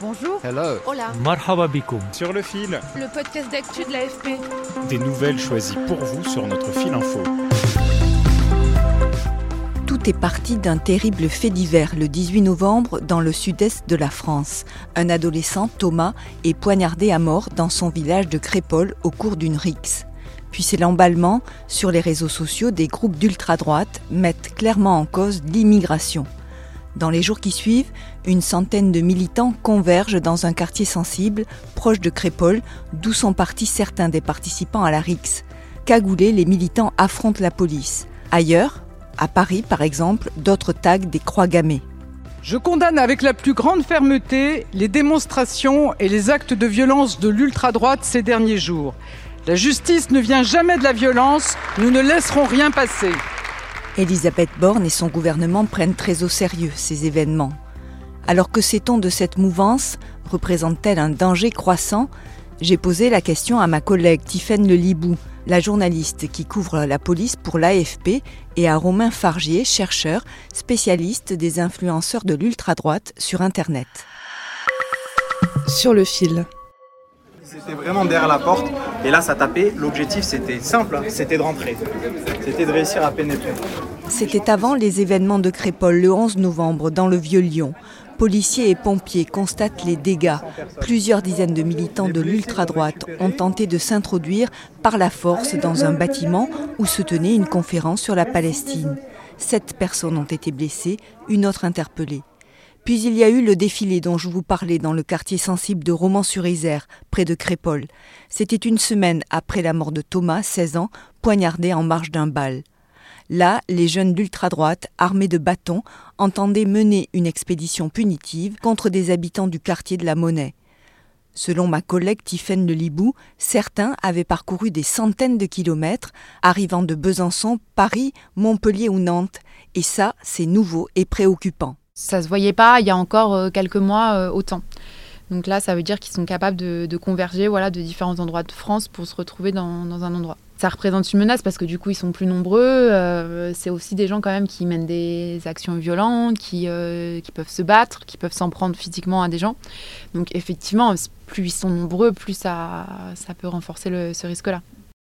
Bonjour. Hello. Hola. Marhaba bikoum. Sur le fil. Le podcast d'actu de l'AFP. Des nouvelles choisies pour vous sur notre fil info. Tout est parti d'un terrible fait divers le 18 novembre dans le sud-est de la France. Un adolescent, Thomas, est poignardé à mort dans son village de Crépole au cours d'une rixe. Puis c'est l'emballement. Sur les réseaux sociaux, des groupes d'ultra-droite mettent clairement en cause l'immigration. Dans les jours qui suivent, une centaine de militants convergent dans un quartier sensible, proche de Crépole, d'où sont partis certains des participants à la rixe. Cagoulés, les militants affrontent la police. Ailleurs, à Paris par exemple, d'autres taguent des croix gammées. Je condamne avec la plus grande fermeté les démonstrations et les actes de violence de l'ultra-droite ces derniers jours. La justice ne vient jamais de la violence, nous ne laisserons rien passer. Elisabeth Borne et son gouvernement prennent très au sérieux ces événements. Alors que sait-on de cette mouvance? Représente-t-elle un danger croissant? J'ai posé la question à ma collègue Tiffaine Le Libou, la journaliste qui couvre la police pour l'AFP, et à Romain Fargier, chercheur, spécialiste des influenceurs de l'ultra-droite sur Internet. Sur le fil. C'était vraiment derrière la porte, et là ça tapait. L'objectif c'était simple, hein, c'était de rentrer. C'était de réussir à pénétrer. C'était avant les événements de Crépole le 11 novembre dans le Vieux-Lyon. Policiers et pompiers constatent les dégâts. Plusieurs dizaines de militants de l'ultra-droite ont tenté de s'introduire par la force dans un bâtiment où se tenait une conférence sur la Palestine. Sept personnes ont été blessées, une autre interpellée. Puis il y a eu le défilé dont je vous parlais dans le quartier sensible de Romans-sur-Isère, près de Crépole. C'était une semaine après la mort de Thomas, 16 ans, poignardé en marge d'un bal. Là, les jeunes d'ultra-droite, armés de bâtons, entendaient mener une expédition punitive contre des habitants du quartier de la Monnaie. Selon ma collègue Tiffaine Le Libou, certains avaient parcouru des centaines de kilomètres, arrivant de Besançon, Paris, Montpellier ou Nantes. Et ça, c'est nouveau et préoccupant. Ça se voyait pas il y a encore euh, quelques mois euh, autant. Donc là, ça veut dire qu'ils sont capables de, converger voilà, de différents endroits de France pour se retrouver dans, un endroit. Ça représente une menace parce que du coup, ils sont plus nombreux. Euh, c'est aussi des gens quand même qui mènent des actions violentes, qui, euh, qui peuvent se battre, qui peuvent s'en prendre physiquement à des gens. Donc effectivement, plus ils sont nombreux, plus ça, ça peut renforcer ce risque-là.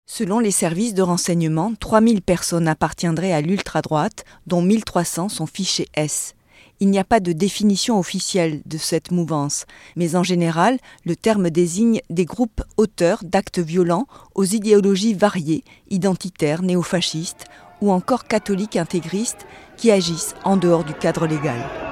Selon les services de renseignement, 3000 personnes appartiendraient à l'ultra-droite, dont 1300 sont fichés S. Il n'y a pas de définition officielle de cette mouvance, mais en général, le terme désigne des groupes auteurs d'actes violents aux idéologies variées, identitaires, néofascistes ou encore catholiques intégristes qui agissent en dehors du cadre légal.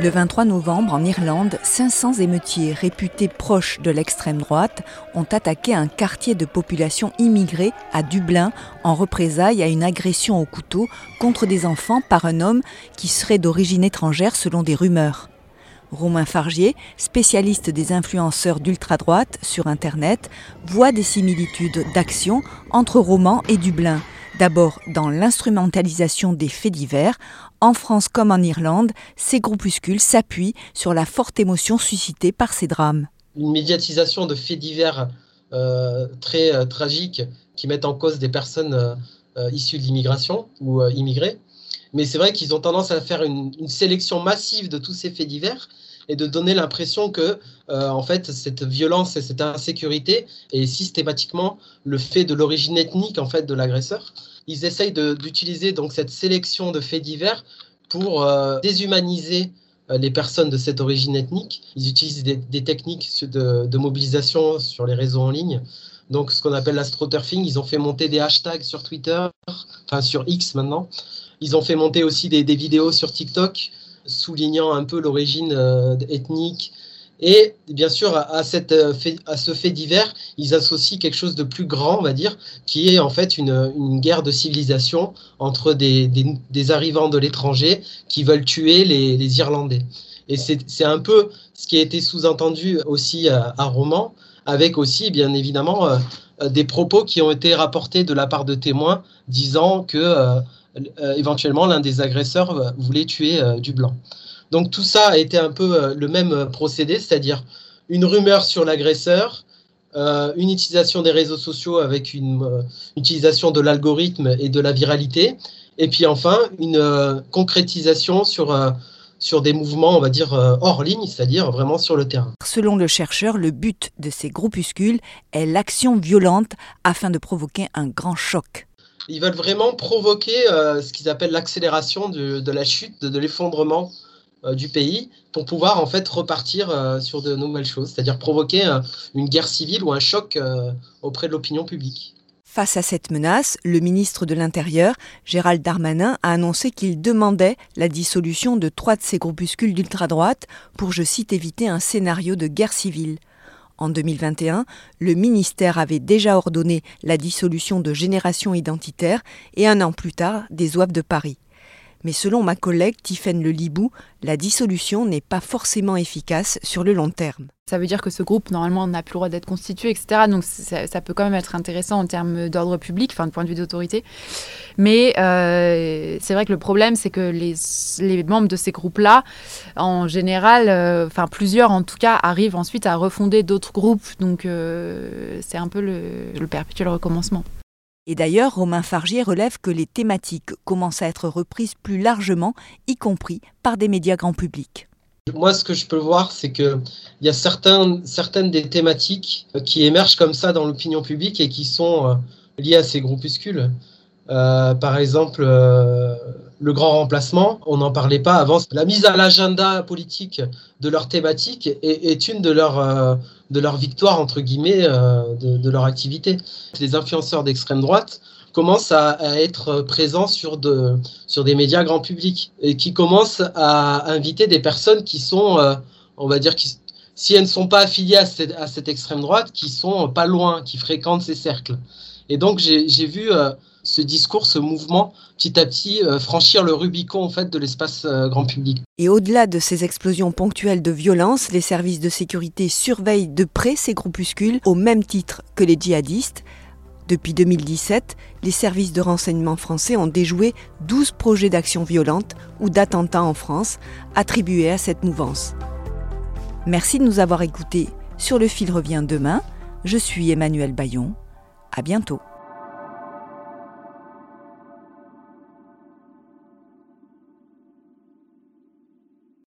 Le 23 novembre, en Irlande, 500 émeutiers réputés proches de l'extrême droite ont attaqué un quartier de population immigrée à Dublin en représailles à une agression au couteau contre des enfants par un homme qui serait d'origine étrangère selon des rumeurs. Romain Fargier, spécialiste des influenceurs d'ultra-droite sur Internet, voit des similitudes d'action entre Roman et Dublin. D'abord dans l'instrumentalisation des faits divers, en France comme en Irlande, ces groupuscules s'appuient sur la forte émotion suscitée par ces drames. Une médiatisation de faits divers euh, très euh, tragiques qui mettent en cause des personnes euh, issues de l'immigration ou immigrées. Mais c'est vrai qu'ils ont tendance à faire une, sélection massive de tous ces faits divers et de donner l'impression que, euh, en fait, cette violence et cette insécurité est systématiquement le fait de l'origine ethnique en fait de l'agresseur. Ils essayent d'utiliser donc cette sélection de faits divers pour euh, déshumaniser euh, les personnes de cette origine ethnique. Ils utilisent des, des techniques de, de, mobilisation sur les réseaux en ligne. Donc, ce qu'on appelle l'astroturfing, ils ont fait monter des hashtags sur Twitter, enfin sur X maintenant. Ils ont fait monter aussi des, des vidéos sur TikTok soulignant un peu l'origine euh, ethnique Et bien sûr, à, cette fait, à ce fait divers, ils associent quelque chose de plus grand, on va dire, qui est en fait une, une guerre de civilisation entre des, des, arrivants de l'étranger qui veulent tuer les, les Irlandais. Et c'est un peu ce qui a été sous-entendu aussi à, à Roman, avec aussi, bien évidemment, euh, des propos qui ont été rapportés de la part de témoins disant que euh, euh, éventuellement l'un des agresseurs voulait tuer du blanc. Donc tout ça a été un peu le même procédé, c'est-à-dire une rumeur sur l'agresseur, une utilisation des réseaux sociaux avec une utilisation de l'algorithme et de la viralité, et puis enfin une concrétisation sur sur des mouvements, on va dire, euh, hors ligne, c'est-à-dire vraiment sur le terrain. Selon le chercheur, le but de ces groupuscules est l'action violente afin de provoquer un grand choc. Ils veulent vraiment provoquer euh, ce qu'ils appellent l'accélération de, la chute, de, l'effondrement euh, du pays, pour pouvoir en fait repartir sur de nouvelles choses, c'est-à-dire provoquer une guerre civile ou un choc auprès de l'opinion publique. Face à cette menace, le ministre de l'Intérieur, Gérald Darmanin, a annoncé qu'il demandait la dissolution de trois de ces groupuscules d'ultra-droite pour, je cite, éviter un scénario de guerre civile. En 2021, le ministère avait déjà ordonné la dissolution de Génération Identitaire et un an plus tard des OAF de Paris. Mais selon ma collègue Tiffaine Le Libou, la dissolution n'est pas forcément efficace sur le long terme. Ça veut dire que ce groupe, normalement, n'a plus le droit d'être constitué, etc. Donc ça, peut quand même être intéressant en termes d'ordre public, enfin de point de vue d'autorité. Mais euh, c'est vrai que le problème, c'est que les, membres de ces groupes-là, en général, euh, enfin plusieurs en tout cas, arrivent ensuite à refonder d'autres groupes. Donc euh, c'est un peu le perpétuel recommencement. Et d'ailleurs, Romain Fargier relève que les thématiques commencent à être reprises plus largement, y compris par des médias grand public. Moi, ce que je peux voir, c'est qu'il y a certaines des thématiques qui émergent comme ça dans l'opinion publique et qui sont euh, liées à ces groupuscules. Euh, par exemple, euh, le grand remplacement, on n'en parlait pas avant. La mise à l'agenda politique de leur thématique est, une de leurs euh, leur victoires, entre guillemets, de, de, leur activité. Les influenceurs d'extrême droite commencent à, être présents sur, de, sur des médias grand public et qui commencent à inviter des personnes qui sont, on va dire, qui, si elles ne sont pas affiliées à cette, à cette extrême droite, qui sont pas loin, qui fréquentent ces cercles. Et donc j'ai vu ce discours, ce mouvement, petit à petit euh, franchir le Rubicon en fait de l'espace euh, grand public. Et au-delà de ces explosions ponctuelles de violence, les services de sécurité surveillent de près ces groupuscules au même titre que les djihadistes. Depuis 2017, les services de renseignement français ont déjoué 12 projets d'action violente ou d'attentats en France attribués à cette mouvance. Merci de nous avoir écoutés. Sur le fil revient demain. Je suis Emmanuel Bayon. À bientôt.